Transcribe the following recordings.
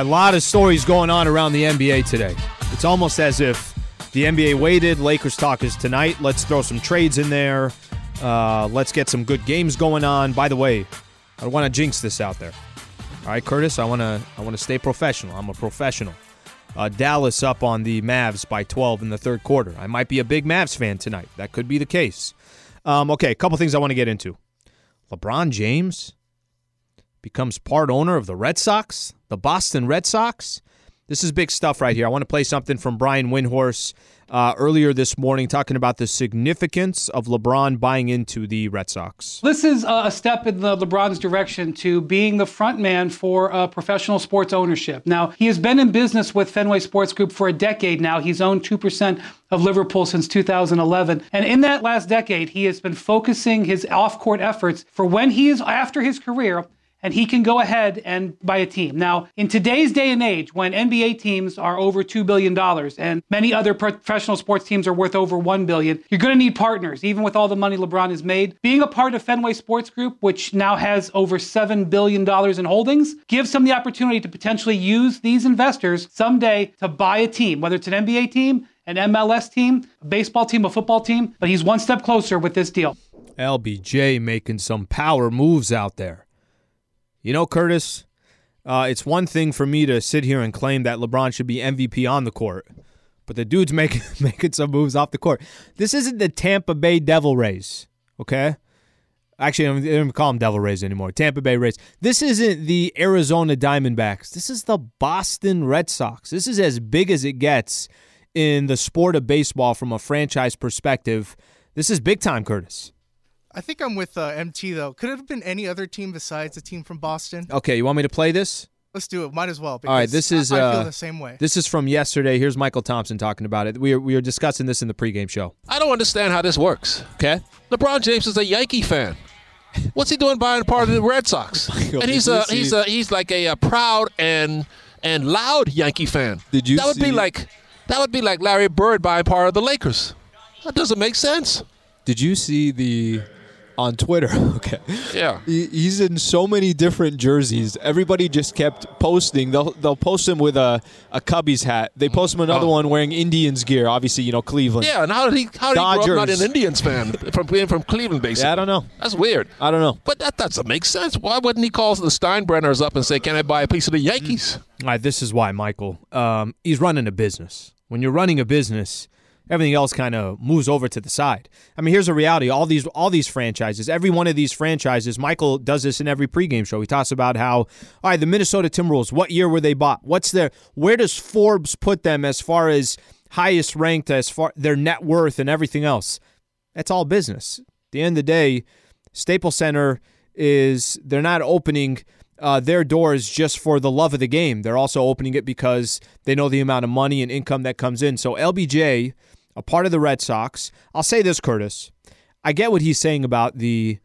a lot of stories going on around the NBA today. It's almost as if the NBA waited. Lakers talk is tonight. Let's throw some trades in there. Uh, let's get some good games going on. By the way, I want to jinx this out there. All right, Curtis, I want to I want to stay professional. I'm a professional. Uh, Dallas up on the Mavs by 12 in the third quarter. I might be a big Mavs fan tonight. That could be the case. Um, okay, a couple things I want to get into. LeBron James becomes part owner of the Red Sox, the Boston Red Sox. This is big stuff right here. I want to play something from Brian Windhorst uh, earlier this morning talking about the significance of LeBron buying into the Red Sox. This is a step in the LeBron's direction to being the front man for uh, professional sports ownership. Now, he has been in business with Fenway Sports Group for a decade now. He's owned 2% of Liverpool since 2011. And in that last decade, he has been focusing his off court efforts for when he is after his career and he can go ahead and buy a team. Now, in today's day and age, when NBA teams are over $2 billion and many other professional sports teams are worth over 1 billion, you're going to need partners, even with all the money LeBron has made. Being a part of Fenway Sports Group, which now has over $7 billion in holdings, gives him the opportunity to potentially use these investors someday to buy a team, whether it's an NBA team, an MLS team, a baseball team, a football team, but he's one step closer with this deal. LBJ making some power moves out there. You know, Curtis, uh, it's one thing for me to sit here and claim that LeBron should be MVP on the court, but the dude's making making some moves off the court. This isn't the Tampa Bay Devil Rays, okay? Actually, I don't even call them Devil Rays anymore. Tampa Bay Rays. This isn't the Arizona Diamondbacks. This is the Boston Red Sox. This is as big as it gets in the sport of baseball from a franchise perspective. This is big time, Curtis. I think I'm with uh, MT though. Could it have been any other team besides the team from Boston? Okay, you want me to play this? Let's do it. Might as well. All right, this is. I, I uh, feel the same way. This is from yesterday. Here's Mychal Thompson talking about it. We are we are discussing this in the pregame show. I don't understand how this works. Okay. LeBron James is a Yankee fan. What's he doing buying part of the Red Sox? Mychal, and he's did you a see- he's a he's like a, uh proud and and loud Yankee fan. Did you That would be like that would be like Larry Bird buying part of the Lakers. That doesn't make sense. Did you see the on Twitter? Okay. Yeah. He- He's in so many different jerseys. Everybody just kept posting. They'll they'll post him with a, a Cubbies hat. They post him another Oh. one wearing Indians gear. Obviously, you know Cleveland. Yeah, and how did he how did he grow up not an Indians fan from being from Cleveland basically? Yeah, I don't know. That's weird. I don't know. But that doesn't make sense. Why wouldn't he call the Steinbrenners up and say, "Can I buy a piece of the Yankees?" All right, this is why, Mychal. Um, he's running a business. When you're running a business, everything else kind of moves over to the side. I mean, here's a reality: all these, all these franchises, every one of these franchises. Mychal does this in every pregame show. He talks about how, all right, the Minnesota Timberwolves. What year were they bought? What's their? Where does Forbes put them as far as highest ranked, as far their net worth and everything else? That's all business. At the end of the day, Staples Center is they're not opening uh, their doors just for the love of the game. They're also opening it because they know the amount of money and income that comes in. So LBJ, a part of the Red Sox. I'll say this, Curtis. I get what he's saying about the.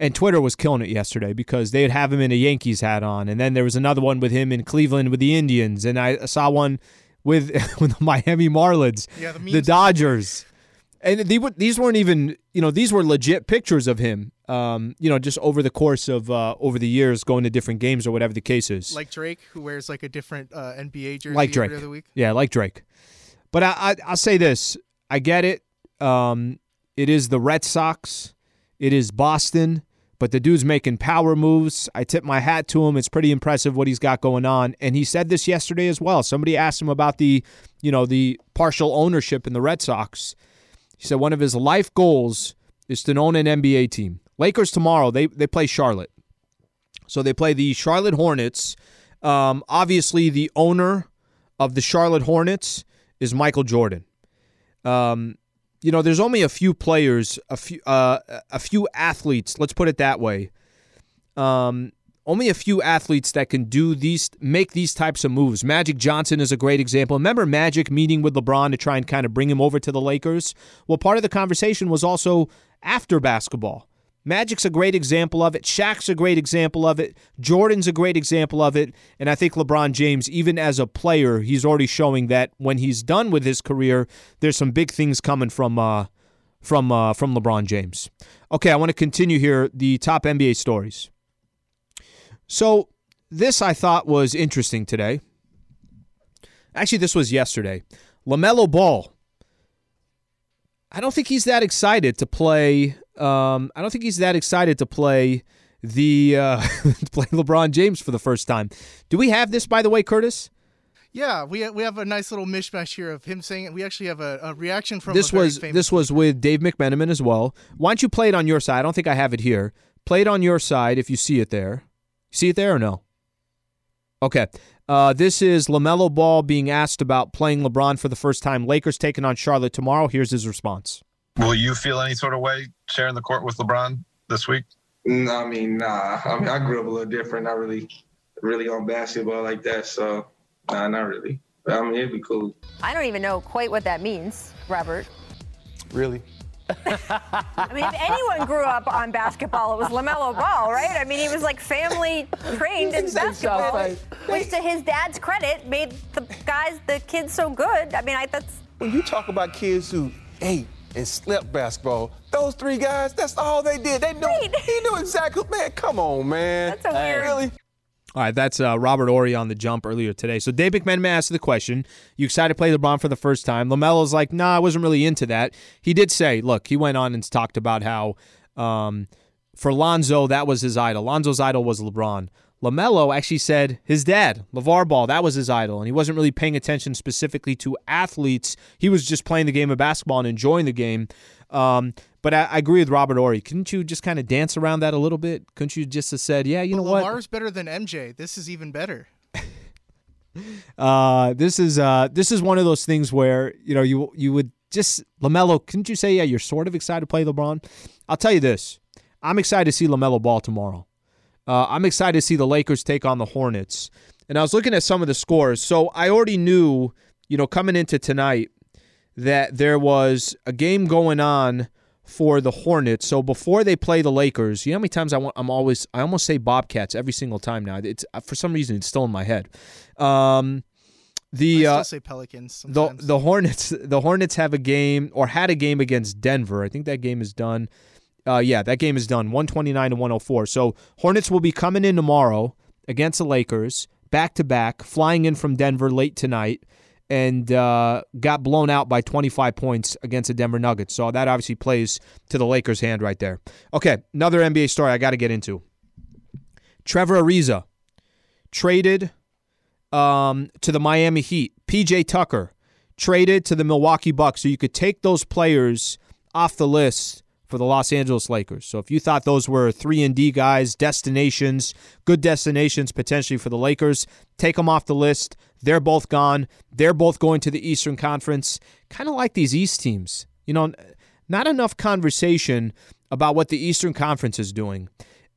And Twitter was killing it yesterday because they'd have him in a Yankees hat on, and then there was another one with him in Cleveland with the Indians, and I saw one with with the Miami Marlins, Yeah, the the Dodgers, and they, were- these weren't even you know these were legit pictures of him um, you know just over the course of uh, over the years going to different games or whatever the case is like Drake, who wears like a different uh, NBA jersey like every Drake other week. yeah like Drake but I, I I'll say this I get it um, it is the Red Sox it is Boston but the dude's making power moves. I tip my hat to him. It's pretty impressive what he's got going on. And he said this yesterday as well. Somebody asked him about the, you know, the partial ownership in the Red Sox. He said one of his life goals is to own an NBA team. Lakers tomorrow, they they play Charlotte. So they play the Charlotte Hornets. Um, obviously, the owner of the Charlotte Hornets is Michael Jordan. Um, you know, there's only a few players, a few, uh, a few athletes. Let's put it that way. Um, only a few athletes that can do these, make these types of moves. Magic Johnson is a great example. Remember Magic meeting with LeBron to try and kind of bring him over to the Lakers? Well, part of the conversation was also after basketball. Magic's a great example of it. Shaq's a great example of it. Jordan's a great example of it. And I think LeBron James, even as a player, he's already showing that when he's done with his career, there's some big things coming from uh, from uh, from LeBron James. Okay, I want to continue here. The top NBA stories. So this I thought was interesting today. Actually, this was yesterday. LaMelo Ball. I don't think he's that excited to play. Um, I don't think he's that excited to play the uh, play LeBron James for the first time. Do we have this, by the way, Curtis? Yeah, we we have a nice little mishmash here of him saying it. We actually have a, a reaction from this a was this was with Dave McMenamin as well. Why don't you play it on your side? I don't think I have it here. Play it on your side if you see it there. See it there or no? Okay. Uh, this is LaMelo Ball being asked about playing LeBron for the first time. Lakers taking on Charlotte tomorrow. Here's his response. Will you feel any sort of way sharing the court with LeBron this week? No, I mean, nah. I mean, I grew up a little different. Not really, really on basketball like that. So, nah, not really. But, I mean, it'd be cool. I don't even know quite what that means, Robert. Really? I mean, if anyone grew up on basketball, it was LaMelo Ball, right? I mean, he was like family trained in basketball, which to his dad's credit made the guys, the kids so good. I mean, I, that's. When you talk about kids who ate and slept basketball, those three guys, that's all they did. They knew, Right. he knew exactly, man, come on, man. That's a weird- Really? All right, that's uh, Robert Horry on the jump earlier today. So Dave McMenamin asked the question: "You excited to play LeBron for the first time?" Lamelo's like, "Nah, I wasn't really into that." He did say, "Look," he went on and talked about how um, for Lonzo that was his idol. Lonzo's idol was LeBron. Lamelo actually said his dad, LeVar Ball, that was his idol, and he wasn't really paying attention specifically to athletes. He was just playing the game of basketball and enjoying the game. Um, but I, I agree with Robert Horry. Couldn't you just kind of dance around that a little bit? Couldn't you just have said, "Yeah, you know But what?" Lamar's better than MJ. This is even better. Uh, this is uh, this is one of those things where you know you you would just Lamelo. Couldn't you say yeah? You're sort of excited to play LeBron. I'll tell you this. I'm excited to see Lamelo ball tomorrow. Uh, I'm excited to see the Lakers take on the Hornets. And I was looking at some of the scores. So I already knew, you know, coming into tonight that there was a game going on for the Hornets. So before they play the Lakers, you know how many times I want, I'm always I almost say Bobcats every single time now. It's for some reason it's still in my head. Um, the I still uh, say Pelicans the the Hornets the Hornets have a game or had a game against Denver. I think that game is done. Uh, yeah, that game is done. 129 to 104. So Hornets will be coming in tomorrow against the Lakers, back to back, flying in from Denver late tonight, and uh, got blown out by 25 points against the Denver Nuggets. So that obviously plays to the Lakers' hand right there. Okay, another NBA story I got to get into. Trevor Ariza traded um, to the Miami Heat. PJ Tucker traded to the Milwaukee Bucks. So you could take those players off the list for the Los Angeles Lakers. So if you thought those were 3 and D guys, destinations, good destinations potentially for the Lakers, take them off the list. They're both gone. They're both going to the Eastern Conference. Kind of like these East teams. You know, not enough conversation about what the Eastern Conference is doing.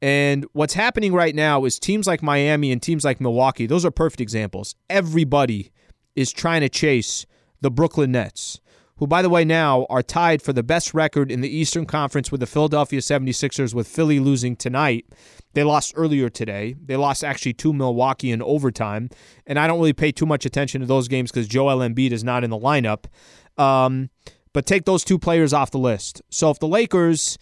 And what's happening right now is teams like Miami and teams like Milwaukee, those are perfect examples. Everybody is trying to chase the Brooklyn Nets, who, by the way, now are tied for the best record in the Eastern Conference with the Philadelphia 76ers, with Philly losing tonight. They lost earlier today. They lost actually to Milwaukee in overtime. And I don't really pay too much attention to those games because Joel Embiid is not in the lineup. Um, but take those two players off the list. So if the Lakers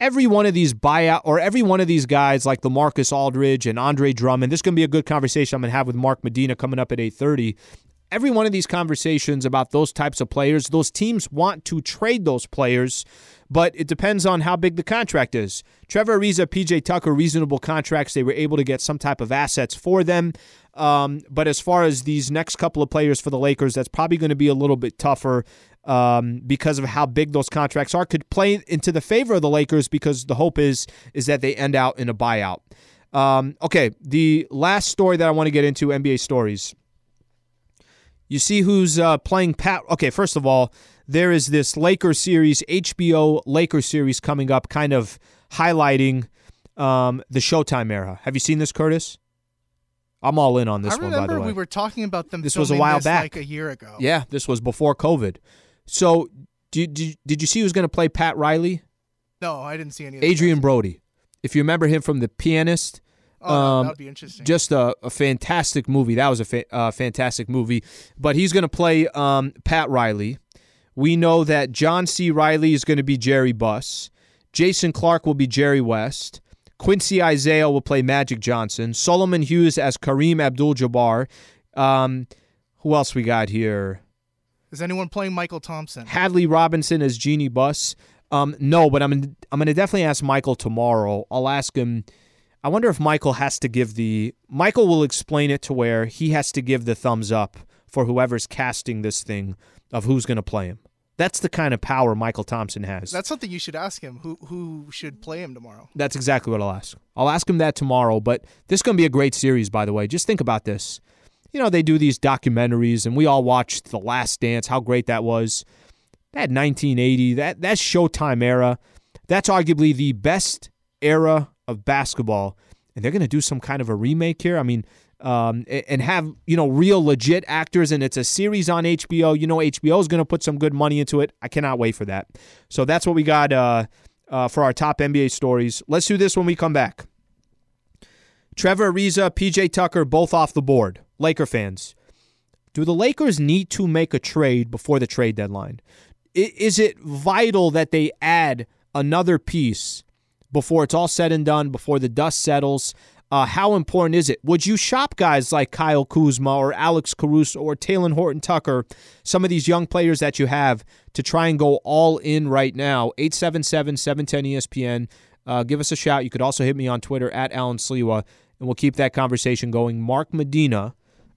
every one of these buyout or every one of these guys like LaMarcus Aldridge and Andre Drummond, this is going to be a good conversation I'm going to have with Mark Medina coming up at 8:30. Every one of these conversations about those types of players, those teams want to trade those players, but it depends on how big the contract is. Trevor Ariza, PJ Tucker, reasonable contracts. They were able to get some type of assets for them. Um, but as far as these next couple of players for the Lakers, that's probably going to be a little bit tougher um, because of how big those contracts are. Could play into the favor of the Lakers because the hope is is that they end out in a buyout. Um, okay, the last story that I want to get into NBA stories. You see who's uh, playing Pat. Okay, first of all, there is this Lakers series, HBO Lakers series coming up, kind of highlighting um, the Showtime era. Have you seen this, Curtis? I'm all in on this I one, by the remember way. we were talking about them. This was a while back. like a year ago. Yeah, this was before COVID. So, did, did, did you see who's going to play Pat Riley? No, I didn't see any. Of Adrien. Brody. If you remember him from The Pianist, Oh, um, that'd be interesting. just a, a fantastic movie. That was a fa- uh, fantastic movie. But he's going to play um, Pat Riley. We know that John C. Reilly is going to be Jerry Buss. Jason Clarke will be Jerry West. Quincy Isaiah will play Magic Johnson. Solomon Hughes as Kareem Abdul Jabbar. Um, Who else we got here? Is anyone playing Mychal Thompson? Hadley Robinson as Jeanie Buss. Um, no, but I'm I'm going to definitely ask Mychal tomorrow. I'll ask him. I wonder if Mychal has to give the. Mychal will explain it to where he has to give the thumbs up for whoever's casting this thing of who's going to play him. That's the kind of power Mychal Thompson has. That's something you should ask him. Who who should play him tomorrow? That's exactly what I'll ask. I'll ask him that tomorrow. But this is going to be a great series, by the way. Just think about this. You know, they do these documentaries, and we all watched The Last Dance, how great that was. That 1980, that, that Showtime era, that's arguably the best era of basketball. And they're going to do some kind of a remake here. I mean, um, and have you know real legit actors and it's a series on HBO. You know HBO is going to put some good money into it. I cannot wait for that. So that's what we got uh, uh, for our top NBA stories. Let's do this when we come back. Trevor Ariza, PJ Tucker, both off the board. Laker fans, do the Lakers need to make a trade before the trade deadline? Is it vital that they add another piece before it's all said and done, before the dust settles? Uh, how important is it? Would you shop guys like Kyle Kuzma or Alex Caruso or Talen Horton Tucker, some of these young players that you have, to try and go all in right now? 877 710 ESPN. Uh, give us a shout. You could also hit me on Twitter at Allen Sliwa, and we'll keep that conversation going. Mark Medina,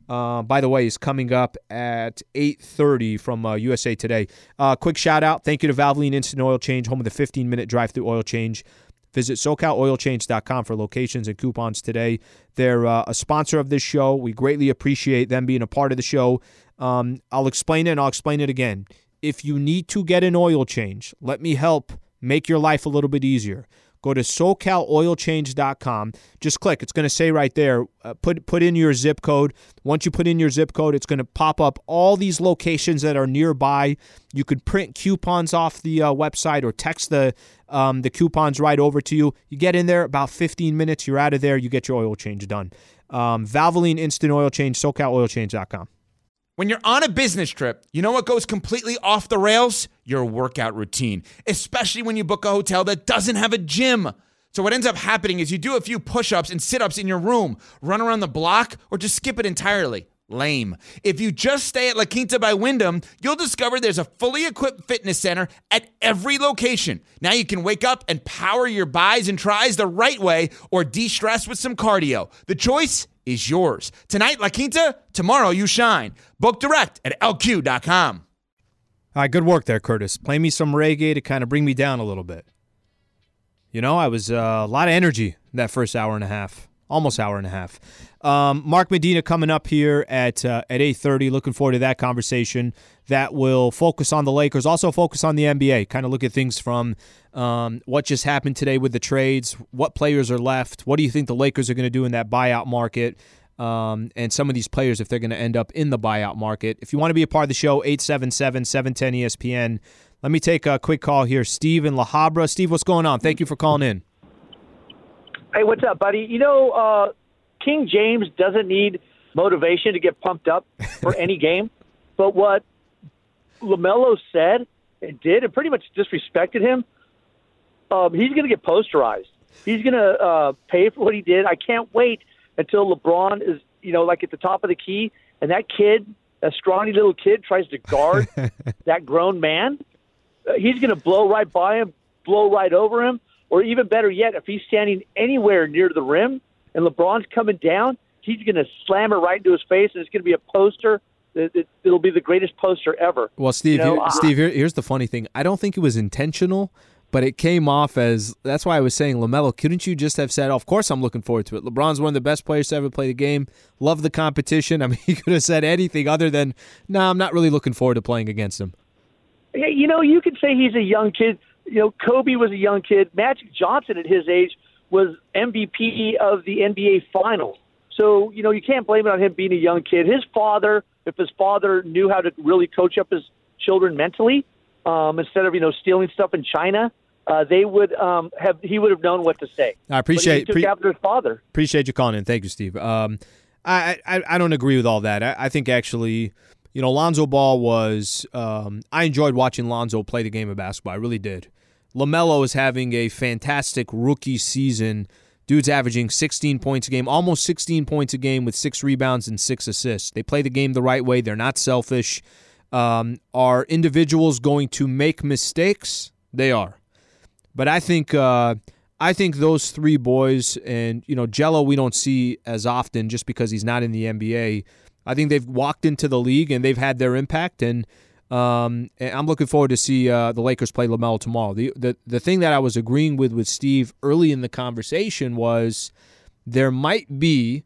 uh, by the way, is coming up at 8.30 from uh, USA Today. Uh, quick shout out. Thank you to Valvoline Instant Oil Change, home of the 15-minute drive-through oil change. Visit SoCalOilChange.com for locations and coupons today. They're uh, a sponsor of this show. We greatly appreciate them being a part of the show. Um, I'll explain it and I'll explain it again. If you need to get an oil change, let me help make your life a little bit easier. Go to SoCalOilChange.com. Just click. It's going to say right there. Uh, put put in your zip code. Once you put in your zip code, it's going to pop up all these locations that are nearby. You could print coupons off the uh, website or text the um, the coupons right over to you. You get in there about 15 minutes. You're out of there. You get your oil change done. Um, Valvoline Instant Oil Change. SoCalOilChange.com. When you're on a business trip, you know what goes completely off the rails? Your workout routine, especially when you book a hotel that doesn't have a gym. So, what ends up happening is you do a few push ups and sit ups in your room, run around the block, or just skip it entirely. Lame. If you just stay at La Quinta by Wyndham, you'll discover there's a fully equipped fitness center at every location. Now you can wake up and power your buys and tries the right way or de stress with some cardio. The choice is yours. Tonight, La Quinta, tomorrow, you shine. Book direct at lq.com. All right, good work there, Curtis. Play me some reggae to kind of bring me down a little bit. You know, I was uh, a lot of energy that first hour and a half, almost hour and a half. Um, Mark Medina coming up here at uh, at eight thirty. Looking forward to that conversation. That will focus on the Lakers, also focus on the NBA. Kind of look at things from um, what just happened today with the trades, what players are left, what do you think the Lakers are going to do in that buyout market, um, and some of these players if they're going to end up in the buyout market. If you want to be a part of the show, 877 710 ESPN. Let me take a quick call here. Steve in La Habra. Steve, what's going on? Thank you for calling in. Hey, what's up, buddy? You know, uh, King James doesn't need motivation to get pumped up for any game, but what LaMelo said and did and pretty much disrespected him, um, he's going to get posterized. He's going to uh, pay for what he did. I can't wait until LeBron is, you know, like at the top of the key, and that kid, a scrawny little kid, tries to guard that grown man. Uh, he's going to blow right by him, blow right over him, or even better yet, if he's standing anywhere near the rim and LeBron's coming down, he's going to slam it right into his face, and it's going to be a poster. It, will be the greatest poster ever. Well, Steve, You know, here, I- Steve, here, here's the funny thing. I don't think it was intentional, but it came off as. That's why I was saying, Lamelo. Couldn't you just have said, oh, "Of course, I'm looking forward to it." LeBron's one of the best players to ever play the game. Love the competition. I mean, he could have said anything other than, "No, I'm not really looking forward to playing against him." You know, you could say he's a young kid. You know, Kobe was a young kid. Magic Johnson at his age was MVP of the NBA Finals. So, you know, you can't blame it on him being a young kid. His father, if his father knew how to really coach up his children mentally, um, instead of you know stealing stuff in China, uh, they would um, have he would have known what to say. I appreciate- But he took pre- after his father. Appreciate you calling in. Thank you, Steve. Um, I, I I don't agree with all that. I, I think actually, you know, Lonzo Ball was. Um, I enjoyed watching Lonzo play the game of basketball. I really did. Lamelo is having a fantastic rookie season Dude's averaging 16 points a game, almost 16 points a game with six rebounds and six assists. They play the game the right way. They're not selfish. Um, are individuals going to make mistakes? They are. But I think uh, I think those three boys and you know Jello we don't see as often just because he's not in the NBA. I think they've walked into the league and they've had their impact and. Um, and I'm looking forward to see uh, the Lakers play Lamelo tomorrow. The, the the thing that I was agreeing with with Steve early in the conversation was there might be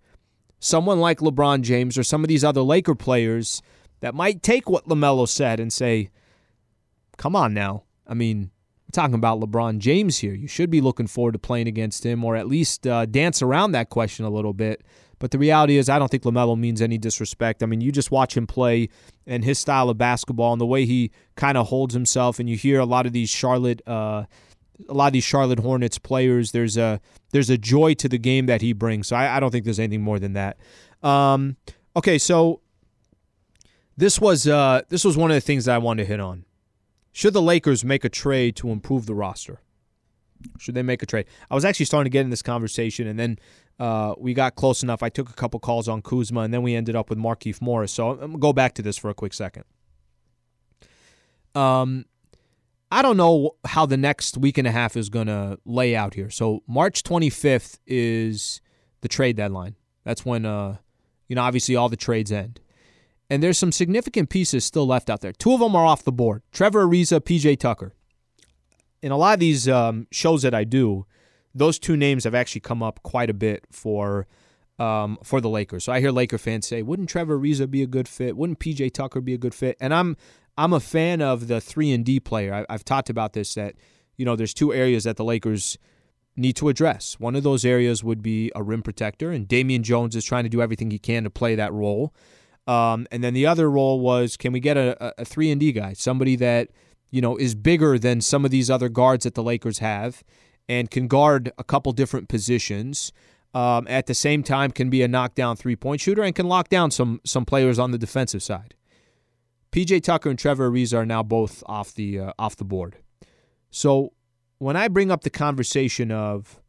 someone like LeBron James or some of these other Laker players that might take what LaMelo said and say, come on now. I mean, we're talking about LeBron James here. You should be looking forward to playing against him or at least uh, dance around that question a little bit. But the reality is, I don't think LaMelo means any disrespect. I mean, you just watch him play and his style of basketball and the way he kind of holds himself, and you hear a lot of these Charlotte. Uh, a lot of these Charlotte Hornets players, there's a there's a joy to the game that he brings. So I, I don't think there's anything more than that. Um, okay, so this was uh, this was one of the things that I wanted to hit on. Should the Lakers make a trade to improve the roster? Should they make a trade? I was actually starting to get in this conversation, and then uh, we got close enough. I took a couple calls on Kuzma, and then we ended up with Markieff Morris. So I'm gonna go back to this for a quick second. Um, I don't know how the next week and a half is gonna lay out here. So March 25th is the trade deadline. That's when uh, you know, obviously all the trades end. And there's some significant pieces still left out there. Two of them are off the board: Trevor Ariza, PJ Tucker. In a lot of these um, shows that I do, those two names have actually come up quite a bit for um, for the Lakers. So I hear Laker fans say, "Wouldn't Trevor Ariza be a good fit? Wouldn't PJ Tucker be a good fit?" And I'm I'm a fan of the three and D player. I, I've talked about this that you know there's two areas that the Lakers need to address. One of those areas would be a rim protector, and Damian Jones is trying to do everything he can to play that role. Um, and then the other role was, can we get a, a three and D guy, somebody that you know is bigger than some of these other guards that the Lakers have, and can guard a couple different positions. Um, at the same time, can be a knockdown three point shooter and can lock down some some players on the defensive side. PJ Tucker and Trevor Ariza are now both off the uh, off the board. So when I bring up the conversation of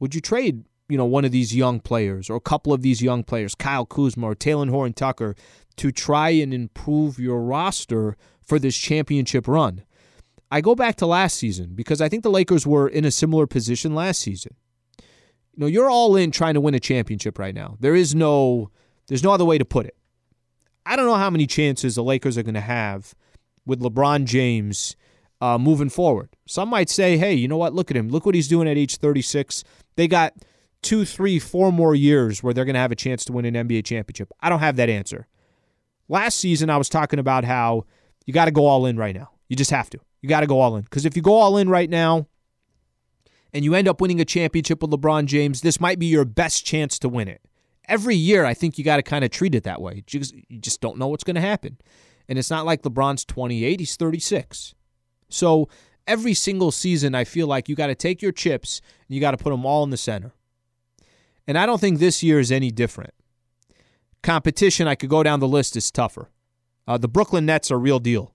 would you trade, you know, one of these young players or a couple of these young players, Kyle Kuzma or Talen Horn Tucker, to try and improve your roster for this championship run? I go back to last season because I think the Lakers were in a similar position last season. You know, you're all in trying to win a championship right now. There is no there's no other way to put it. I don't know how many chances the Lakers are going to have with LeBron James uh, moving forward. Some might say, hey, you know what? Look at him. Look what he's doing at age 36. They got two, three, four more years where they're going to have a chance to win an NBA championship. I don't have that answer. Last season, I was talking about how you got to go all in right now. You just have to. You got to go all in. Because if you go all in right now and you end up winning a championship with LeBron James, this might be your best chance to win it. Every year, I think you got to kind of treat it that way. You just, you just don't know what's going to happen. And it's not like LeBron's 28, he's 36. So every single season, I feel like you got to take your chips and you got to put them all in the center. And I don't think this year is any different. Competition, I could go down the list, is tougher. Uh, the Brooklyn Nets are real deal.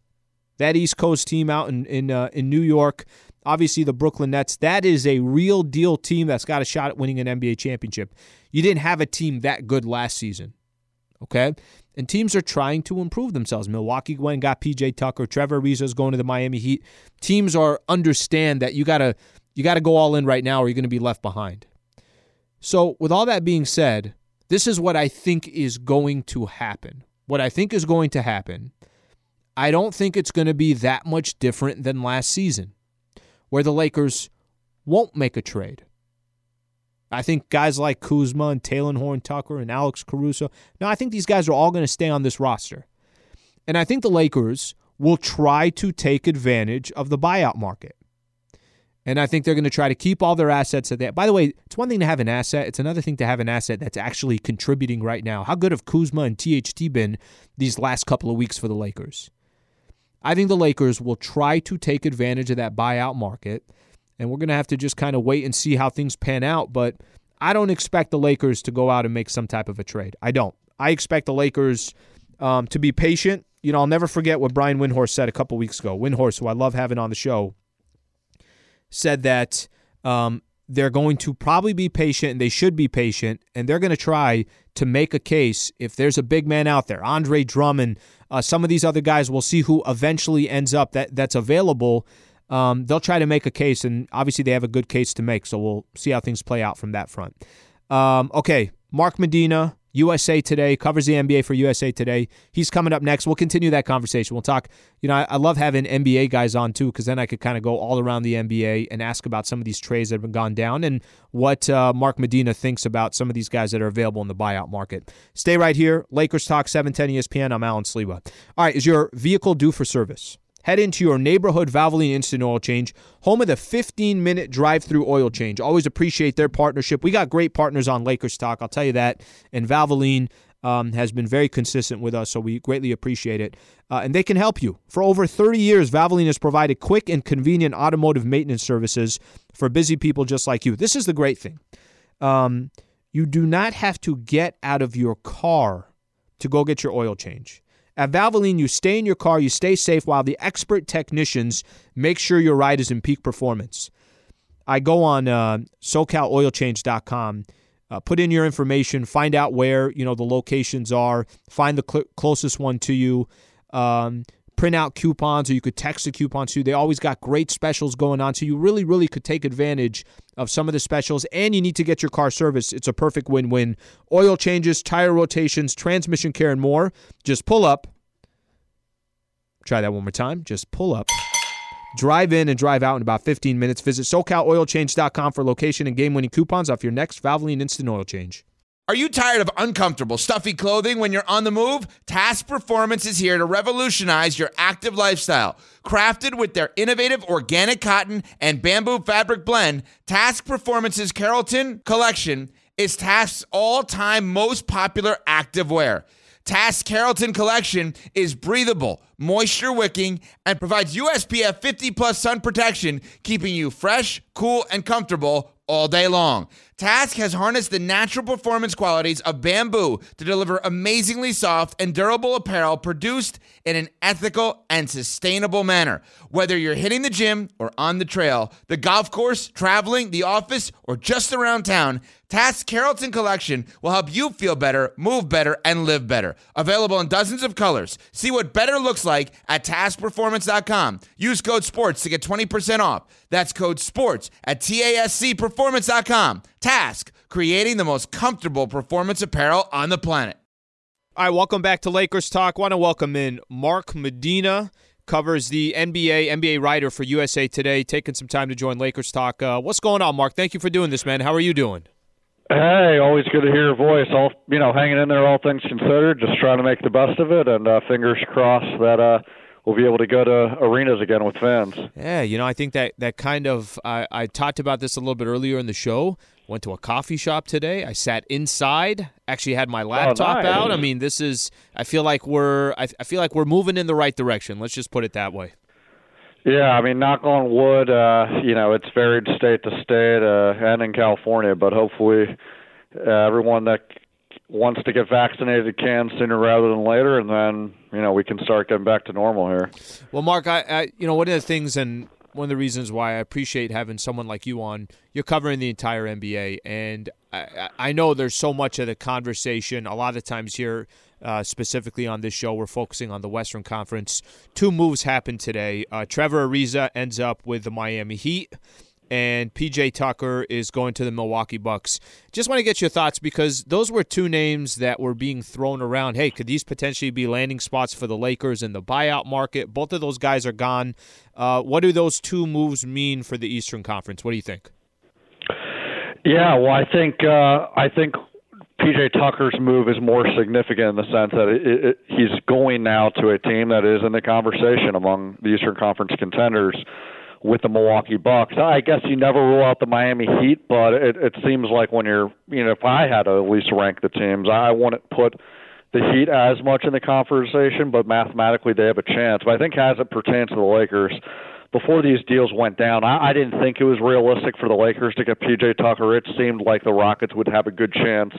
That East Coast team out in in uh, in New York, obviously the Brooklyn Nets, that is a real deal team that's got a shot at winning an NBA championship. You didn't have a team that good last season. Okay? And teams are trying to improve themselves. Milwaukee went got PJ Tucker. Trevor Ariza is going to the Miami Heat. Teams are understand that you gotta you gotta go all in right now or you're gonna be left behind. So with all that being said, this is what I think is going to happen. What I think is going to happen I don't think it's going to be that much different than last season, where the Lakers won't make a trade. I think guys like Kuzma and Talen Horn Tucker and Alex Caruso, no, I think these guys are all going to stay on this roster. And I think the Lakers will try to take advantage of the buyout market. And I think they're going to try to keep all their assets at that By the way, it's one thing to have an asset, it's another thing to have an asset that's actually contributing right now. How good have Kuzma and THT been these last couple of weeks for the Lakers? I think the Lakers will try to take advantage of that buyout market, and we're going to have to just kind of wait and see how things pan out. But I don't expect the Lakers to go out and make some type of a trade. I don't. I expect the Lakers um, to be patient. You know, I'll never forget what Brian Windhorst said a couple weeks ago. Windhorst, who I love having on the show, said that um, they're going to probably be patient and they should be patient and they're going to try to make a case if there's a big man out there. Andre drummond uh, some of these other guys we'll see who eventually ends up that that's available. Um, they'll try to make a case and obviously they have a good case to make so we'll see how things play out from that front. Um, okay mark medina USA Today, covers the NBA for USA Today. He's coming up next. We'll continue that conversation. We'll talk. You know, I, I love having NBA guys on too, because then I could kind of go all around the NBA and ask about some of these trades that have gone down and what uh, Mark Medina thinks about some of these guys that are available in the buyout market. Stay right here. Lakers Talk 710 ESPN. I'm Allen Sliwa. All right, is your vehicle due for service? Head into your neighborhood Valvoline Instant Oil Change, home of the 15 minute drive through oil change. Always appreciate their partnership. We got great partners on Lakers Talk, I'll tell you that. And Valvoline um, has been very consistent with us, so we greatly appreciate it. Uh, and they can help you. For over 30 years, Valvoline has provided quick and convenient automotive maintenance services for busy people just like you. This is the great thing. Um, you do not have to get out of your car to go get your oil change. At Valvoline, you stay in your car, you stay safe while the expert technicians make sure your ride is in peak performance. I go on uh, SoCalOilChange.com, uh, put in your information, find out where you know the locations are, find the cl- closest one to you. Um, print out coupons or you could text the coupons to. They always got great specials going on. So you really, really could take advantage of some of the specials and you need to get your car serviced. It's a perfect win win. Oil changes, tire rotations, transmission care, and more. Just pull up. Try that one more time. Just pull up. Drive in and drive out in about 15 minutes. Visit SoCalOilChange.com for location and game winning coupons off your next Valvoline Instant Oil Change. Are you tired of uncomfortable, stuffy clothing when you're on the move? Tasc Performance is here to revolutionize your active lifestyle. Crafted with their innovative organic cotton and bamboo fabric blend, Tasc Performance's Carrollton collection is Tasc's all time most popular active wear. Tasc Carrollton collection is breathable, moisture wicking, and provides USPF 50 plus sun protection, keeping you fresh, cool, and comfortable all day long. Tasc has harnessed the natural performance qualities of bamboo to deliver amazingly soft and durable apparel produced in an ethical and sustainable manner. Whether you're hitting the gym or on the trail, the golf course, traveling, the office, or just around town, Tasc Carrollton Collection will help you feel better, move better, and live better. Available in dozens of colors. See what better looks like at tascperformance.com. Use code SPORTS to get 20% off. That's code SPORTS at TASCperformance.com. Tasc, creating the most comfortable performance apparel on the planet. All right, welcome back to Lakers Talk. Want to welcome in Mark Medina, covers the NBA, NBA writer for USA Today, taking some time to join Lakers Talk. Uh, what's going on, Mark? Thank you for doing this, man. How are you doing? Hey, always good to hear your voice. All you know, hanging in there, all things considered, just trying to make the best of it, and uh, fingers crossed that uh, we'll be able to go to arenas again with fans. Yeah, you know, I think that that kind of I, I talked about this a little bit earlier in the show. Went to a coffee shop today. I sat inside. Actually, had my laptop Oh, nice. out. I mean, this is. I feel like we're. I, I feel like we're moving in the right direction. Let's just put it that way. Yeah, I mean, knock on wood. Uh, you know, it's varied state to state uh, and in California, but hopefully, uh, everyone that wants to get vaccinated can sooner rather than later, and then you know we can start getting back to normal here. Well, Mark, I, I you know one of the things and one of the reasons why I appreciate having someone like you on. You're covering the entire NBA, and I, I know there's so much of the conversation. A lot of times here, uh, specifically on this show, we're focusing on the Western Conference. Two moves happened today. Uh, Trevor Ariza ends up with the Miami Heat. And PJ Tucker is going to the Milwaukee Bucks. Just want to get your thoughts because those were two names that were being thrown around. Hey, could these potentially be landing spots for the Lakers in the buyout market? Both of those guys are gone. Uh, what do those two moves mean for the Eastern Conference? What do you think? Yeah, well, I think uh, I think PJ Tucker's move is more significant in the sense that it, it, he's going now to a team that is in the conversation among the Eastern Conference contenders with the Milwaukee Bucks. I guess you never rule out the Miami Heat, but it, it seems like when you're, you know, if I had to at least rank the teams, I wouldn't put the Heat as much in the conversation, but mathematically they have a chance. But I think as it pertains to the Lakers, before these deals went down, I, I didn't think it was realistic for the Lakers to get PJ Tucker. It seemed like the Rockets would have a good chance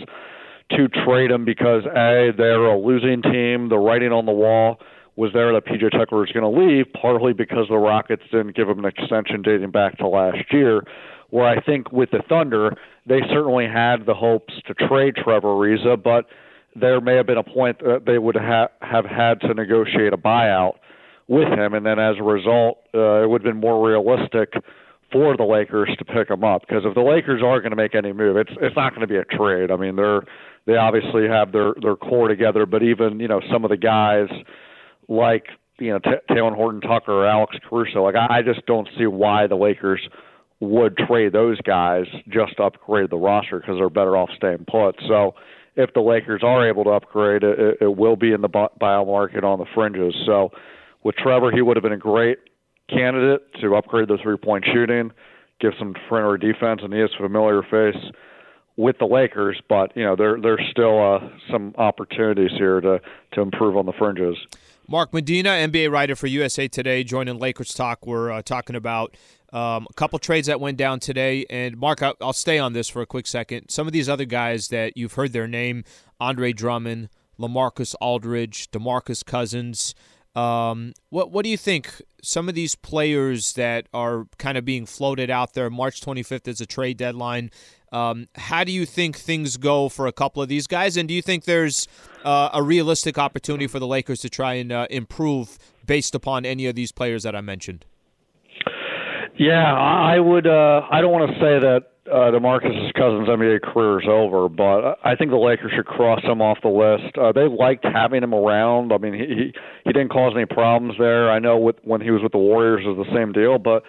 to trade him because a they're a losing team. The writing on the wall was there that PJ Tucker was going to leave, partly because the Rockets didn't give him an extension dating back to last year. Where I think with the Thunder, they certainly had the hopes to trade Trevor Ariza, but there may have been a point that they would ha- have had to negotiate a buyout with him, and then as a result, uh, it would have been more realistic for the Lakers to pick him up. Because if the Lakers are going to make any move, it's it's not going to be a trade. I mean, they're they obviously have their their core together, but even you know some of the guys like you know T- Talen Horton Tucker or Alex Caruso, like I, I just don't see why the Lakers would trade those guys just to upgrade the roster because they're better off staying put. So if the Lakers are able to upgrade, it, it will be in the buyout market on the fringes. So with Trevor, he would have been a great candidate to upgrade the three point shooting, give some perimeter defense, and he is a familiar face with the Lakers. But you know, there there's still uh, some opportunities here to to improve on the fringes. Mark Medina, NBA writer for USA Today, joining Lakers Talk. We're uh, talking about um, a couple trades that went down today. And Mark, I'll, I'll stay on this for a quick second. Some of these other guys that you've heard their name: Andre Drummond, LaMarcus Aldridge, DeMarcus Cousins. Um, what what do you think? Some of these players that are kind of being floated out there. March 25th is a trade deadline. Um, how do you think things go for a couple of these guys? And do you think there's uh, a realistic opportunity for the Lakers to try and uh, improve based upon any of these players that I mentioned? Yeah, I would. Uh, I don't want to say that uh, DeMarcus Cousins' NBA career is over, but I think the Lakers should cross him off the list. Uh, they liked having him around. I mean, he he didn't cause any problems there. I know with when he was with the Warriors it was the same deal, but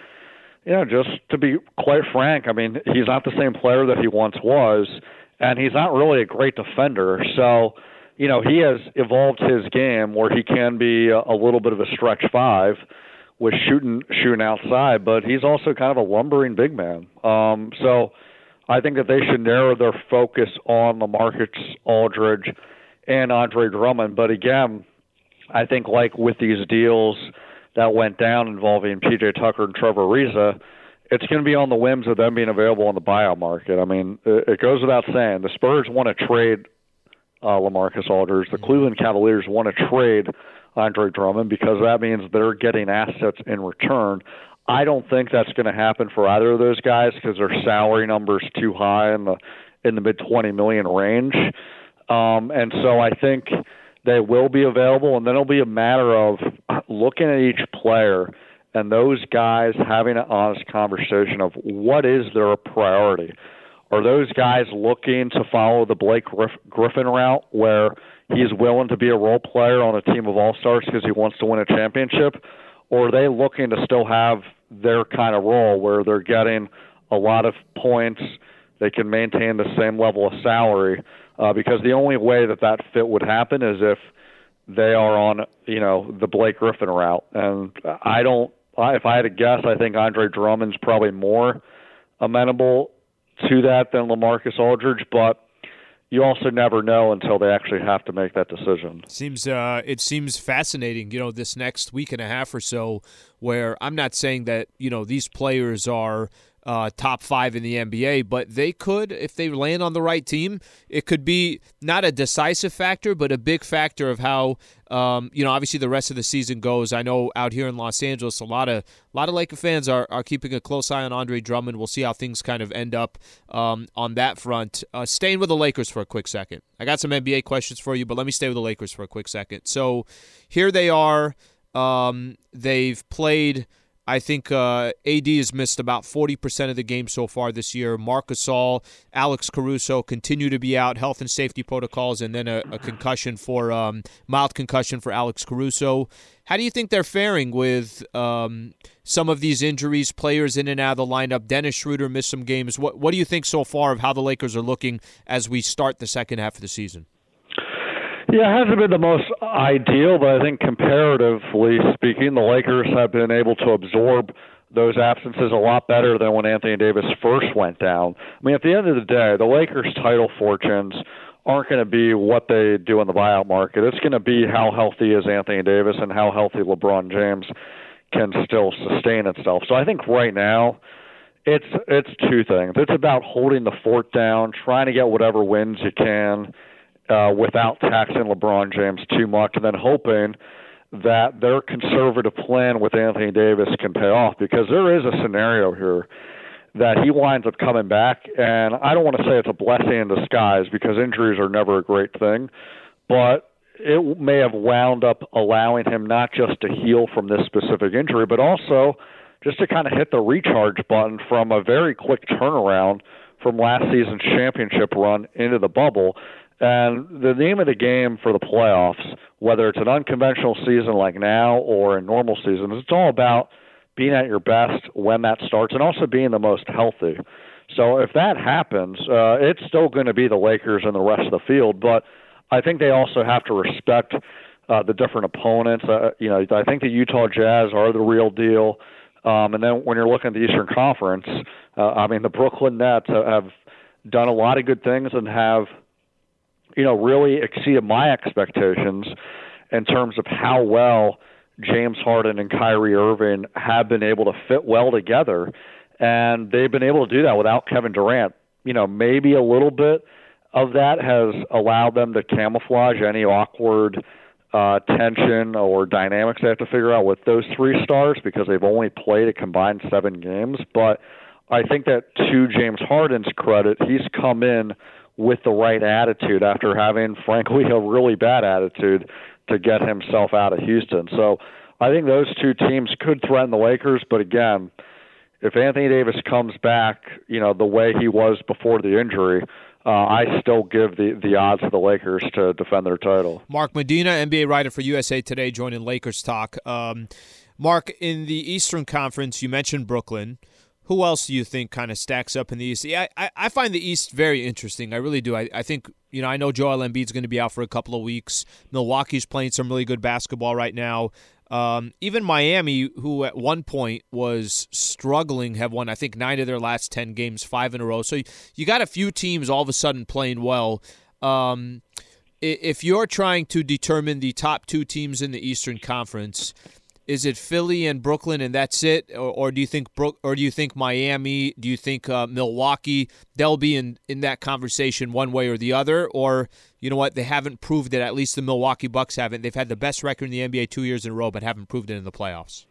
know, just to be quite frank, I mean, he's not the same player that he once was, and he's not really a great defender. So, you know, he has evolved his game where he can be a, little bit of a stretch five was shooting shooting outside, but he's also kind of a lumbering big man. Um, so I think that they should narrow their focus on LaMarcus Aldridge and Andre Drummond. But again, I think like with these deals that went down involving PJ Tucker and Trevor Ariza, it's going to be on the whims of them being available on the buyout market. I mean, it goes without saying the Spurs want to trade uh, LaMarcus Aldridge. The Cleveland Cavaliers want to trade Andre Drummond because that means they're getting assets in return. I don't think that's going to happen for either of those guys because their salary number's too high in the in the mid 20 million range. Um, and so I think they will be available, and then it'll be a matter of looking at each player and those guys having an honest conversation of what is their priority. Are those guys looking to follow the Blake Griffin route where he's willing to be a role player on a team of all stars because he wants to win a championship, or are they looking to still have their kind of role where they're getting a lot of points, they can maintain the same level of salary? Uh, because the only way that that fit would happen is if they are on, you know, the Blake Griffin route. And I don't, I, if I had to guess, I think Andre Drummond's probably more amenable to that than LaMarcus Aldridge, but you also never know until they actually have to make that decision. Seems uh, it seems fascinating, you know, this next week and a half or so, where I'm not saying that you know these players are uh, top five in the NBA, but they could, if they land on the right team, it could be not a decisive factor, but a big factor of how um, you know obviously the rest of the season goes. I know out here in Los Angeles, a lot of a lot of Laker fans are, are keeping a close eye on Andre Drummond. We'll see how things kind of end up um, on that front. Uh, staying with the Lakers for a quick second, I got some NBA questions for you, but let me stay with the Lakers for a quick second. So here they are. Um, they've played I think uh, AD has missed about 40% of the game so far this year. Marc Gasol, Alex Caruso continue to be out, health and safety protocols, and then a, a concussion for um, mild concussion for Alex Caruso. How do you think they're faring with um, some of these injuries, players in and out of the lineup? Dennis Schroeder missed some games. What What do you think so far of how the Lakers are looking as we start the second half of the season? Yeah, it hasn't been the most ideal, but I think comparatively speaking, the Lakers have been able to absorb those absences a lot better than when Anthony Davis first went down. I mean, at the end of the day, the Lakers' title fortunes aren't going to be what they do in the buyout market. It's going to be how healthy is Anthony Davis and how healthy LeBron James can still sustain itself. So I think right now it's it's two things. It's about holding the fort down, trying to get whatever wins you can uh, without taxing LeBron James too much, and then hoping that their conservative plan with Anthony Davis can pay off because there is a scenario here that he winds up coming back. And I don't want to say it's a blessing in disguise because injuries are never a great thing, but it may have wound up allowing him not just to heal from this specific injury, but also just to kind of hit the recharge button from a very quick turnaround from last season's championship run into the bubble. And the name of the game for the playoffs, whether it's an unconventional season like now or a normal season, it's all about being at your best when that starts and also being the most healthy. So if that happens, uh, it's still going to be the Lakers and the rest of the field, but I think they also have to respect uh, the different opponents. Uh, you know, I think the Utah Jazz are the real deal. Um, and then when you're looking at the Eastern Conference, uh, I mean, the Brooklyn Nets have done a lot of good things and have, you know, really exceeded my expectations in terms of how well James Harden and Kyrie Irving have been able to fit well together. And they've been able to do that without Kevin Durant. You know, maybe a little bit of that has allowed them to camouflage any awkward uh, tension or dynamics they have to figure out with those three stars because they've only played a combined seven games. But I think that to James Harden's credit, he's come in with the right attitude after having, frankly, a really bad attitude to get himself out of Houston. So I think those two teams could threaten the Lakers, but again, if Anthony Davis comes back, you know, the way he was before the injury, uh, I still give the, the odds to the Lakers to defend their title. Mark Medina, NBA writer for USA Today, joining Lakers Talk. Um, Mark, in the Eastern Conference, you mentioned Brooklyn. Who else do you think kind of stacks up in the East? Yeah, I, I find the East very interesting. I really do. I, I think, you know, I know Joel Embiid's going to be out for a couple of weeks. Milwaukee's playing some really good basketball right now. Um, even Miami, who at one point was struggling, have won I think nine of their last ten games, five in a row. So you got a few teams all of a sudden playing well. Um, if you're trying to determine the top two teams in the Eastern Conference, is it Philly and Brooklyn and that's it, or, or do you think Brook, or do you think Miami? Do you think uh, Milwaukee? They'll be in in that conversation one way or the other, or you know what? They haven't proved it. At least the Milwaukee Bucks haven't. They've had the best record in the NBA two years in a row, but haven't proved it in the playoffs.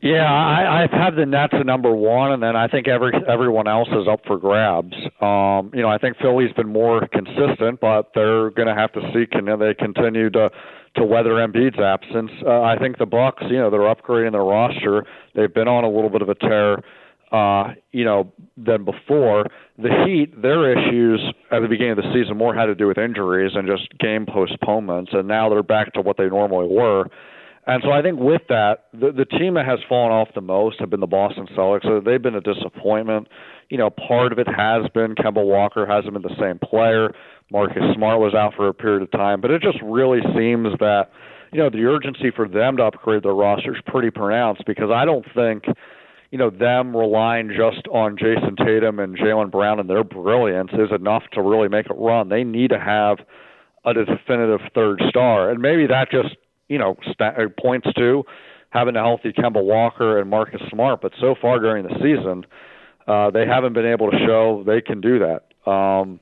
Yeah, I, I've had the Nets at number one, and then I think every everyone else is up for grabs. Um, you know, I think Philly's been more consistent, but they're going to have to see can they continue to to weather Embiid's absence. Uh, I think the Bucks, you know, they're upgrading their roster. They've been on a little bit of a tear, uh, you know, than before. The Heat, their issues at the beginning of the season more had to do with injuries and just game postponements, and now they're back to what they normally were. And so I think with that, the, the team that has fallen off the most have been the Boston Celtics. So they've been a disappointment. You know, part of it has been Kemba Walker hasn't been the same player. Marcus Smart was out for a period of time, but it just really seems that you know the urgency for them to upgrade their roster is pretty pronounced because I don't think you know them relying just on Jayson Tatum and Jaylen Brown and their brilliance is enough to really make it run. They need to have a definitive third star, and maybe that just you know uh, points to having a healthy Kemba Walker and Marcus Smart. But so far during the season, uh, they haven't been able to show they can do that. Um,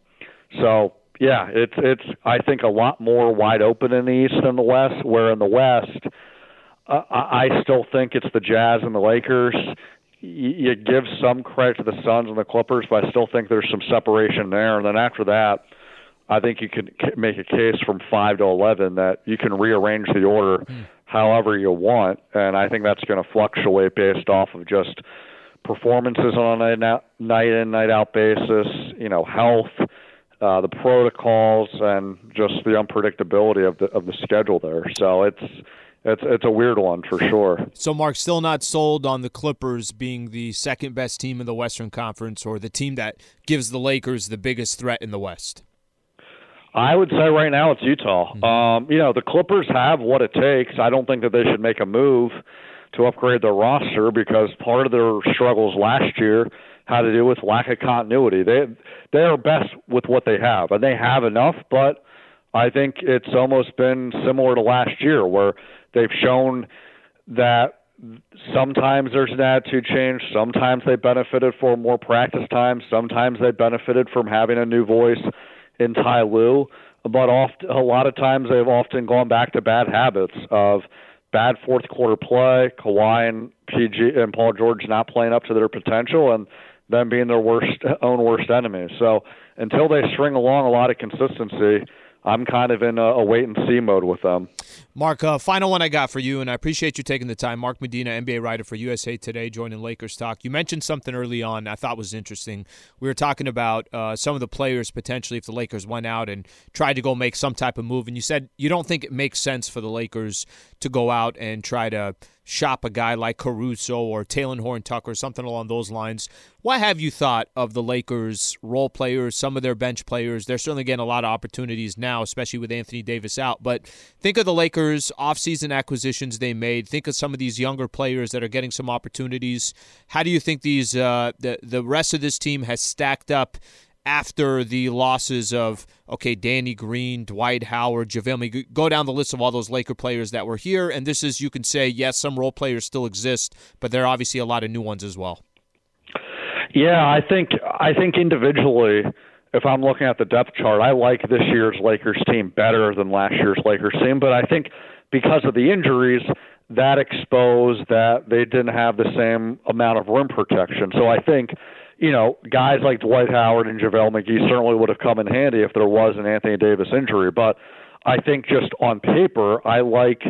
so yeah, it's it's I think a lot more wide open in the East than the West. Where in the West, uh, I still think it's the Jazz and the Lakers. You give some credit to the Suns and the Clippers, but I still think there's some separation there. And then after that, I think you can make a case from five to eleven that you can rearrange the order mm. however you want, and I think that's going to fluctuate based off of just performances on a night in night out basis, you know, health uh, the protocols and just the unpredictability of the of the schedule there. So it's it's it's a weird one for sure. So Mark still not sold on the Clippers being the second best team in the Western Conference or the team that gives the Lakers the biggest threat in the West. I would say right now it's Utah. Mm-hmm. Um, you know, the Clippers have what it takes. I don't think that they should make a move to upgrade their roster because part of their struggles last year had to do with lack of continuity. They they are best with what they have, and they have enough. But I think it's almost been similar to last year, where they've shown that sometimes there's an attitude change. Sometimes they benefited from more practice time. Sometimes they benefited from having a new voice in Ty Lue. But oft, a lot of times they've often gone back to bad habits of bad fourth quarter play, Kawhi and PG and Paul George not playing up to their potential, and them being their worst own worst enemies. So until they string along a lot of consistency, I'm kind of in a, a wait and see mode with them. Mark, uh, final one I got for you, and I appreciate you taking the time. Mark Medina, NBA writer for USA Today, joining Lakers Talk. You mentioned something early on I thought was interesting. We were talking about uh, some of the players potentially if the Lakers went out and tried to go make some type of move, and you said you don't think it makes sense for the Lakers to go out and try to shop a guy like Caruso or Talen Horton Tucker, something along those lines. What have you thought of the Lakers' role players, some of their bench players? They're certainly getting a lot of opportunities now, especially with Anthony Davis out. But think of the Lakers' offseason acquisitions they made. Think of some of these younger players that are getting some opportunities. How do you think these uh, the the rest of this team has stacked up after the losses of okay, Danny Green, Dwight Howard, JaVale. Go down the list of all those Laker players that were here, and this is you can say yes, some role players still exist, but there are obviously a lot of new ones as well. Yeah, I think I think individually, if I'm looking at the depth chart, I like this year's Lakers team better than last year's Lakers team, but I think because of the injuries, that exposed that they didn't have the same amount of rim protection. So I think you know, guys like Dwight Howard and JaVale McGee certainly would have come in handy if there was an Anthony Davis injury. But I think just on paper, I like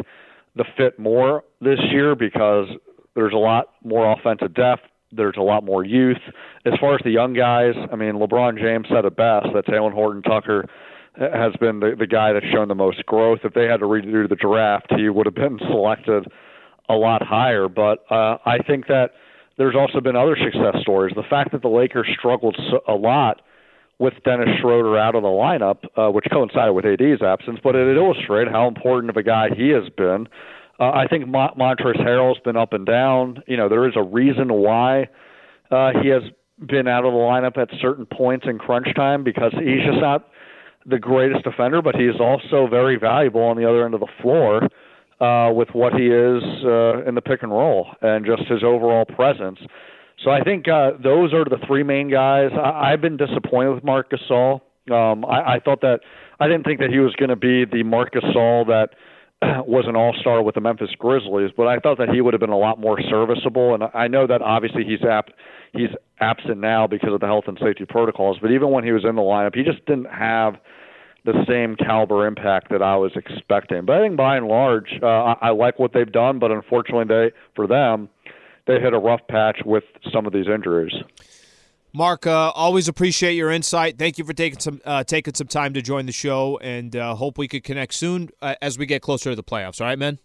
the fit more this year because there's a lot more offensive depth. There's a lot more youth. As far as the young guys, I mean, LeBron James said it best that Talen Horton Tucker has been the, the guy that's shown the most growth. If they had to redo the draft, he would have been selected a lot higher. But uh, I think that – there's also been other success stories. The fact that the Lakers struggled so, a lot with Dennis Schroeder out of the lineup, uh, which coincided with AD's absence, but it illustrated how important of a guy he has been. Uh, I think Mo- Montrezl Harrell's been up and down. You know, there is a reason why uh, he has been out of the lineup at certain points in crunch time because he's just not the greatest defender, but he is also very valuable on the other end of the floor uh, with what he is uh, in the pick and roll and just his overall presence. So I think uh, those are the three main guys. I, I've been disappointed with Marc Gasol. Um, I, I thought that I didn't think that he was going to be the Marc Gasol that was an all-star with the Memphis Grizzlies, but I thought that he would have been a lot more serviceable. And I know that obviously he's apt, he's absent now because of the health and safety protocols. But even when he was in the lineup, he just didn't have the same caliber impact that I was expecting. But I think by and large, uh, I, I like what they've done. But unfortunately, they for them, they hit a rough patch with some of these injuries. Mark, uh, always appreciate your insight. Thank you for taking some uh, taking some time to join the show, and uh, hope we could connect soon uh, as we get closer to the playoffs. All right, man.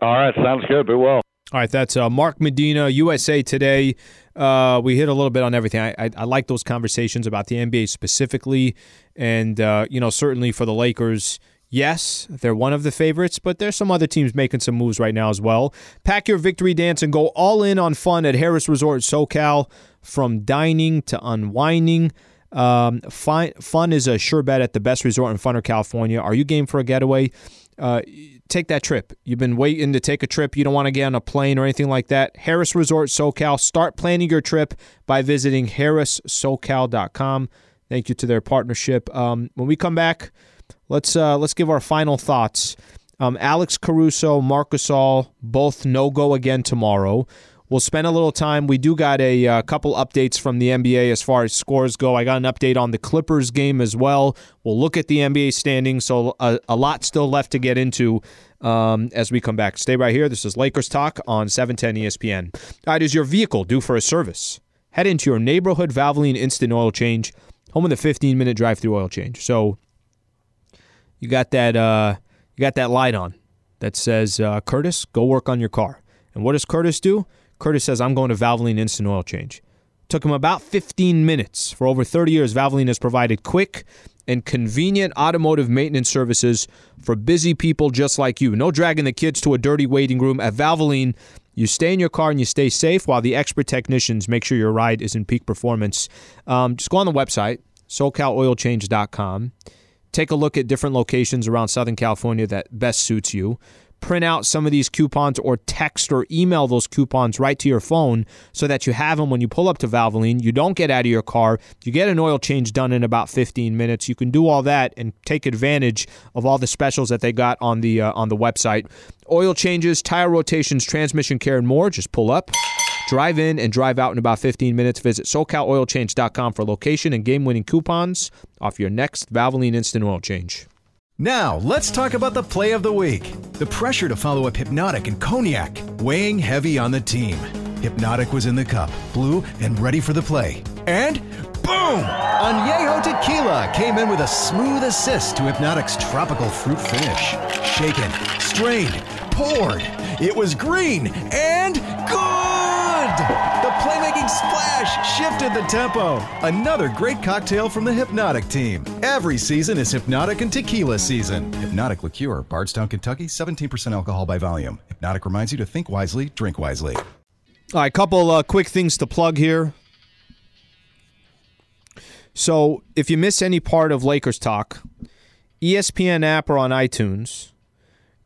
All right, sounds good. Be well. All right, that's uh, Mark Medina, USA Today. Uh, we hit a little bit on everything. I, I, I, like those conversations about the NBA specifically, and uh, you know certainly for the Lakers. Yes, they're one of the favorites, but there's some other teams making some moves right now as well. Pack your victory dance and go all in on fun at Harrah's Resort SoCal. From dining to unwinding, um, fun, fun is a sure bet at the best resort in Funner, California. Are you game for a getaway? Uh, take that trip. You've been waiting to take a trip. You don't want to get on a plane or anything like that. Harrah's Resort SoCal. Start planning your trip by visiting harrahssocal.com. Thank you to their partnership. Um, when we come back, let's uh, let's give our final thoughts. Um, Alex Caruso, Marc Gasol, both no go again tomorrow. We'll spend a little time. We do got a, uh, couple updates from the NBA as far as scores go. I got an update on the Clippers game as well. We'll look at the NBA standings. So a, a lot still left to get into um, as we come back. Stay right here. This is Lakers Talk on 710 ESPN. All right, is your vehicle due for a service? Head into your neighborhood Valvoline Instant Oil Change, home of the 15 minute drive through oil change. So you got that uh, you got that light on that says uh, Curtis, go work on your car. And what does Curtis do? Curtis says, I'm going to Valvoline Instant Oil Change. Took him about 15 minutes. For over 30 years, Valvoline has provided quick and convenient automotive maintenance services for busy people just like you. No dragging the kids to a dirty waiting room. At Valvoline, you stay in your car and you stay safe while the expert technicians make sure your ride is in peak performance. Um, just go on the website, SoCalOilChange.com. Take a look at different locations around Southern California that best suits you. print out some of these coupons or text or email those coupons right to your phone so that you have them when you pull up to Valvoline. You don't get out of your car. You get an oil change done in about 15 minutes. You can do all that and take advantage of all the specials that they got on the uh, on the website. Oil changes, tire rotations, transmission care, and more. Just pull up. Drive in and drive out in about 15 minutes. Visit SoCalOilChange.com for location and game winning coupons off your next Valvoline Instant Oil Change. Now, let's talk about the play of the week. The pressure to follow up Hpnotiq and Cognac, weighing heavy on the team. Hpnotiq was in the cup, blue, and ready for the play. And boom! Añejo Tequila came in with a smooth assist to Hpnotiq's tropical fruit finish. Shaken, strained, poured. It was green and good! The playmaking splash shifted the tempo. Another great cocktail from the Hpnotiq team. Every season is Hpnotiq and Tequila season. Hpnotiq Liqueur, Bardstown, Kentucky, 17% alcohol by volume. Hpnotiq reminds you to think wisely, drink wisely. All right, couple uh, quick things to plug here. So, if you miss any part of Lakers talk, ESPN app or on iTunes,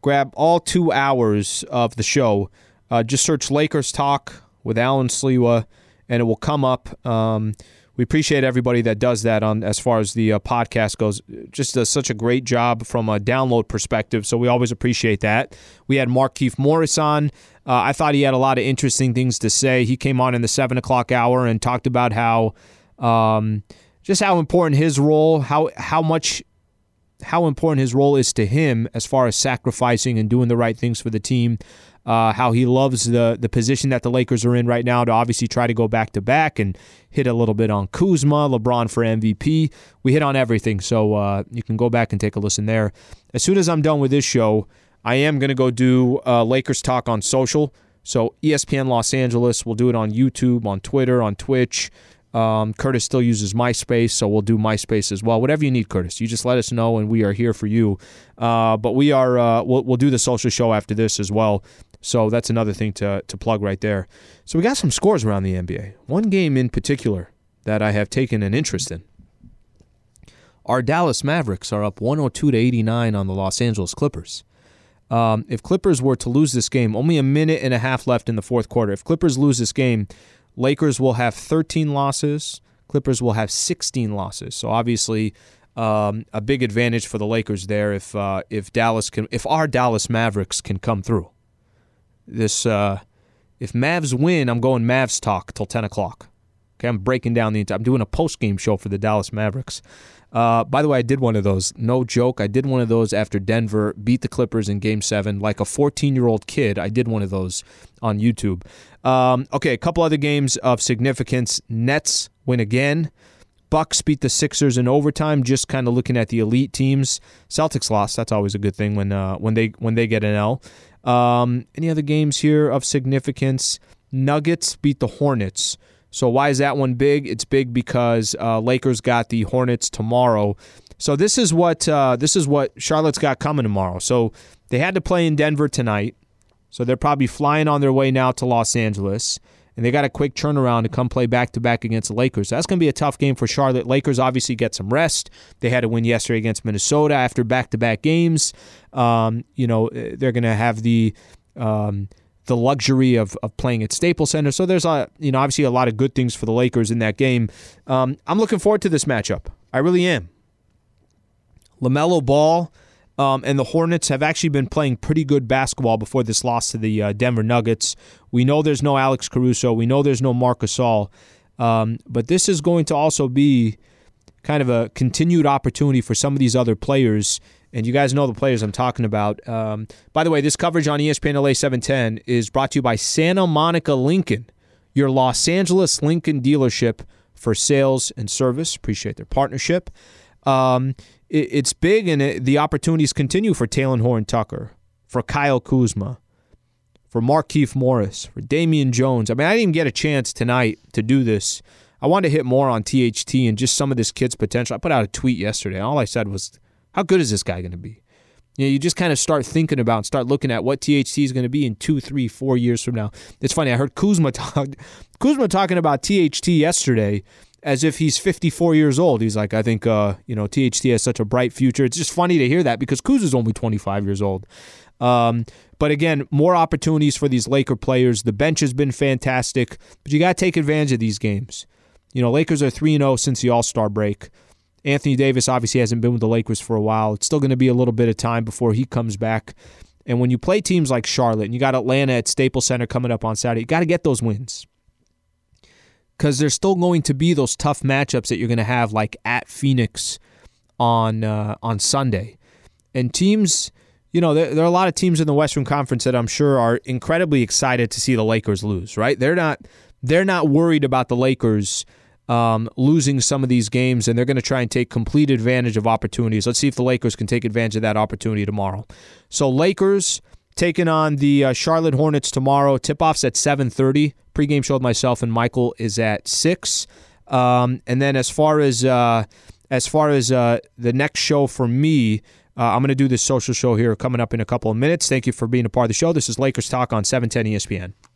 grab all two hours of the show. Uh, just search Lakers talk with Allen Sliwa, and it will come up. Um, we appreciate everybody that does that on as far as the uh, podcast goes. Just does such a great job from a download perspective, so we always appreciate that. We had Markieff Morris on. Uh, I thought he had a lot of interesting things to say. He came on in the seven o'clock hour and talked about how um, just how important his role, how how much how important his role is to him as far as sacrificing and doing the right things for the team. Uh, how he loves the the position that the Lakers are in right now to obviously try to go back to back and hit a little bit on Kuzma, LeBron for MVP. We hit on everything, so uh, you can go back and take a listen there. As soon as I'm done with this show, I am to go do uh, Lakers talk on social. So ESPN Los Angeles, we'll do it on YouTube, on Twitter, on Twitch. Um, Curtis still uses MySpace, so we'll do MySpace as well. Whatever you need, Curtis, you just let us know, and we are here for you. Uh, but we are uh, we'll, we'll do the social show after this as well. So that's another thing to to plug right there. So we got some scores around the NBA. One game in particular that I have taken an interest in. Our Dallas Mavericks are up 102 to 89 on the Los Angeles Clippers. Um, if Clippers were to lose this game, only a minute and a half left in the fourth quarter. If Clippers lose this game, Lakers will have 13 losses. Clippers will have 16 losses. So obviously, um, a big advantage for the Lakers there if uh, if Dallas can if our Dallas Mavericks can come through. This uh, if Mavs win, I'm going Mavs talk till 10 o'clock. Okay, I'm breaking down the. I'm doing a post game show for the Dallas Mavericks. Uh, by the way, I did one of those. No joke. I did one of those after Denver beat the Clippers in Game Seven, like a 14 year old kid. I did one of those on YouTube. Um, okay, a couple other games of significance. Nets win again. Bucks beat the Sixers in overtime. Just kind of looking at the elite teams. Celtics lost. That's always a good thing when uh, when they when they get an L. Um, any other games here of significance? Nuggets beat the Hornets. So why is that one big? It's big because uh, Lakers got the Hornets tomorrow. So this is what uh, this is what Charlotte's got coming tomorrow. So they had to play in Denver tonight. So they're probably flying on their way now to Los Angeles. And they got a quick turnaround to come play back to back against the Lakers. That's going to be a tough game for Charlotte. Lakers obviously get some rest. They had to win yesterday against Minnesota after back to back games. Um, you know, they're going to have the. Um, the luxury of, of playing at Staples Center. So there's a you know obviously a lot of good things for the Lakers in that game. Um, I'm looking forward to this matchup. I really am. LaMelo Ball um, and the Hornets have actually been playing pretty good basketball before this loss to the uh, Denver Nuggets. We know there's no Alex Caruso. We know there's no Marc Gasol. Um, but this is going to also be kind of a continued opportunity for some of these other players and you guys know the players I'm talking about. Um, by the way, this coverage on ESPN LA 710 is brought to you by Santa Monica Lincoln, your Los Angeles Lincoln dealership for sales and service. Appreciate their partnership. Um, it's big, and it, the opportunities continue for Talen Horton Tucker, for Kyle Kuzma, for Markieff Morris, for Damian Jones. I mean, I didn't even get a chance tonight to do this. I wanted to hit more on THT and just some of this kid's potential. I put out a tweet yesterday. All I said was how good is this guy going to be? You know, you just kind of start thinking about and start looking at what THT is going to be in two, three, four years from now. It's funny. I heard Kuzma talk, Kuzma talking about THT yesterday as if he's 54 years old. He's like, I think, uh, you know, THT has such a bright future. It's just funny to hear that because Kuz is only 25 years old. Um, but again, more opportunities for these Laker players. The bench has been fantastic, but you got to take advantage of these games. You know, Lakers are 3 0 since the All Star break. Anthony Davis obviously hasn't been with the Lakers for a while. It's still going to be a little bit of time before he comes back. And when you play teams like Charlotte and you got Atlanta at Staples Center coming up on Saturday, you got to get those wins. Because there's still going to be those tough matchups that you're going to have, like at Phoenix on uh, on Sunday. And teams, you know, there, there are a lot of teams in the Western Conference that I'm sure are incredibly excited to see the Lakers lose. Right? They're not they're not worried about the Lakers um, losing some of these games, and they're going to try and take complete advantage of opportunities. Let's see if the Lakers can take advantage of that opportunity tomorrow. So Lakers taking on the uh, Charlotte Hornets tomorrow. Tip-offs at 7:30. Pre-game show with myself and Mychal is at six. Um, and then as far as uh, as far as uh, the next show for me. Uh, I'm going to do this social show here coming up in a couple of minutes. Thank you for being a part of the show. This is Lakers Talk on 710 ESPN.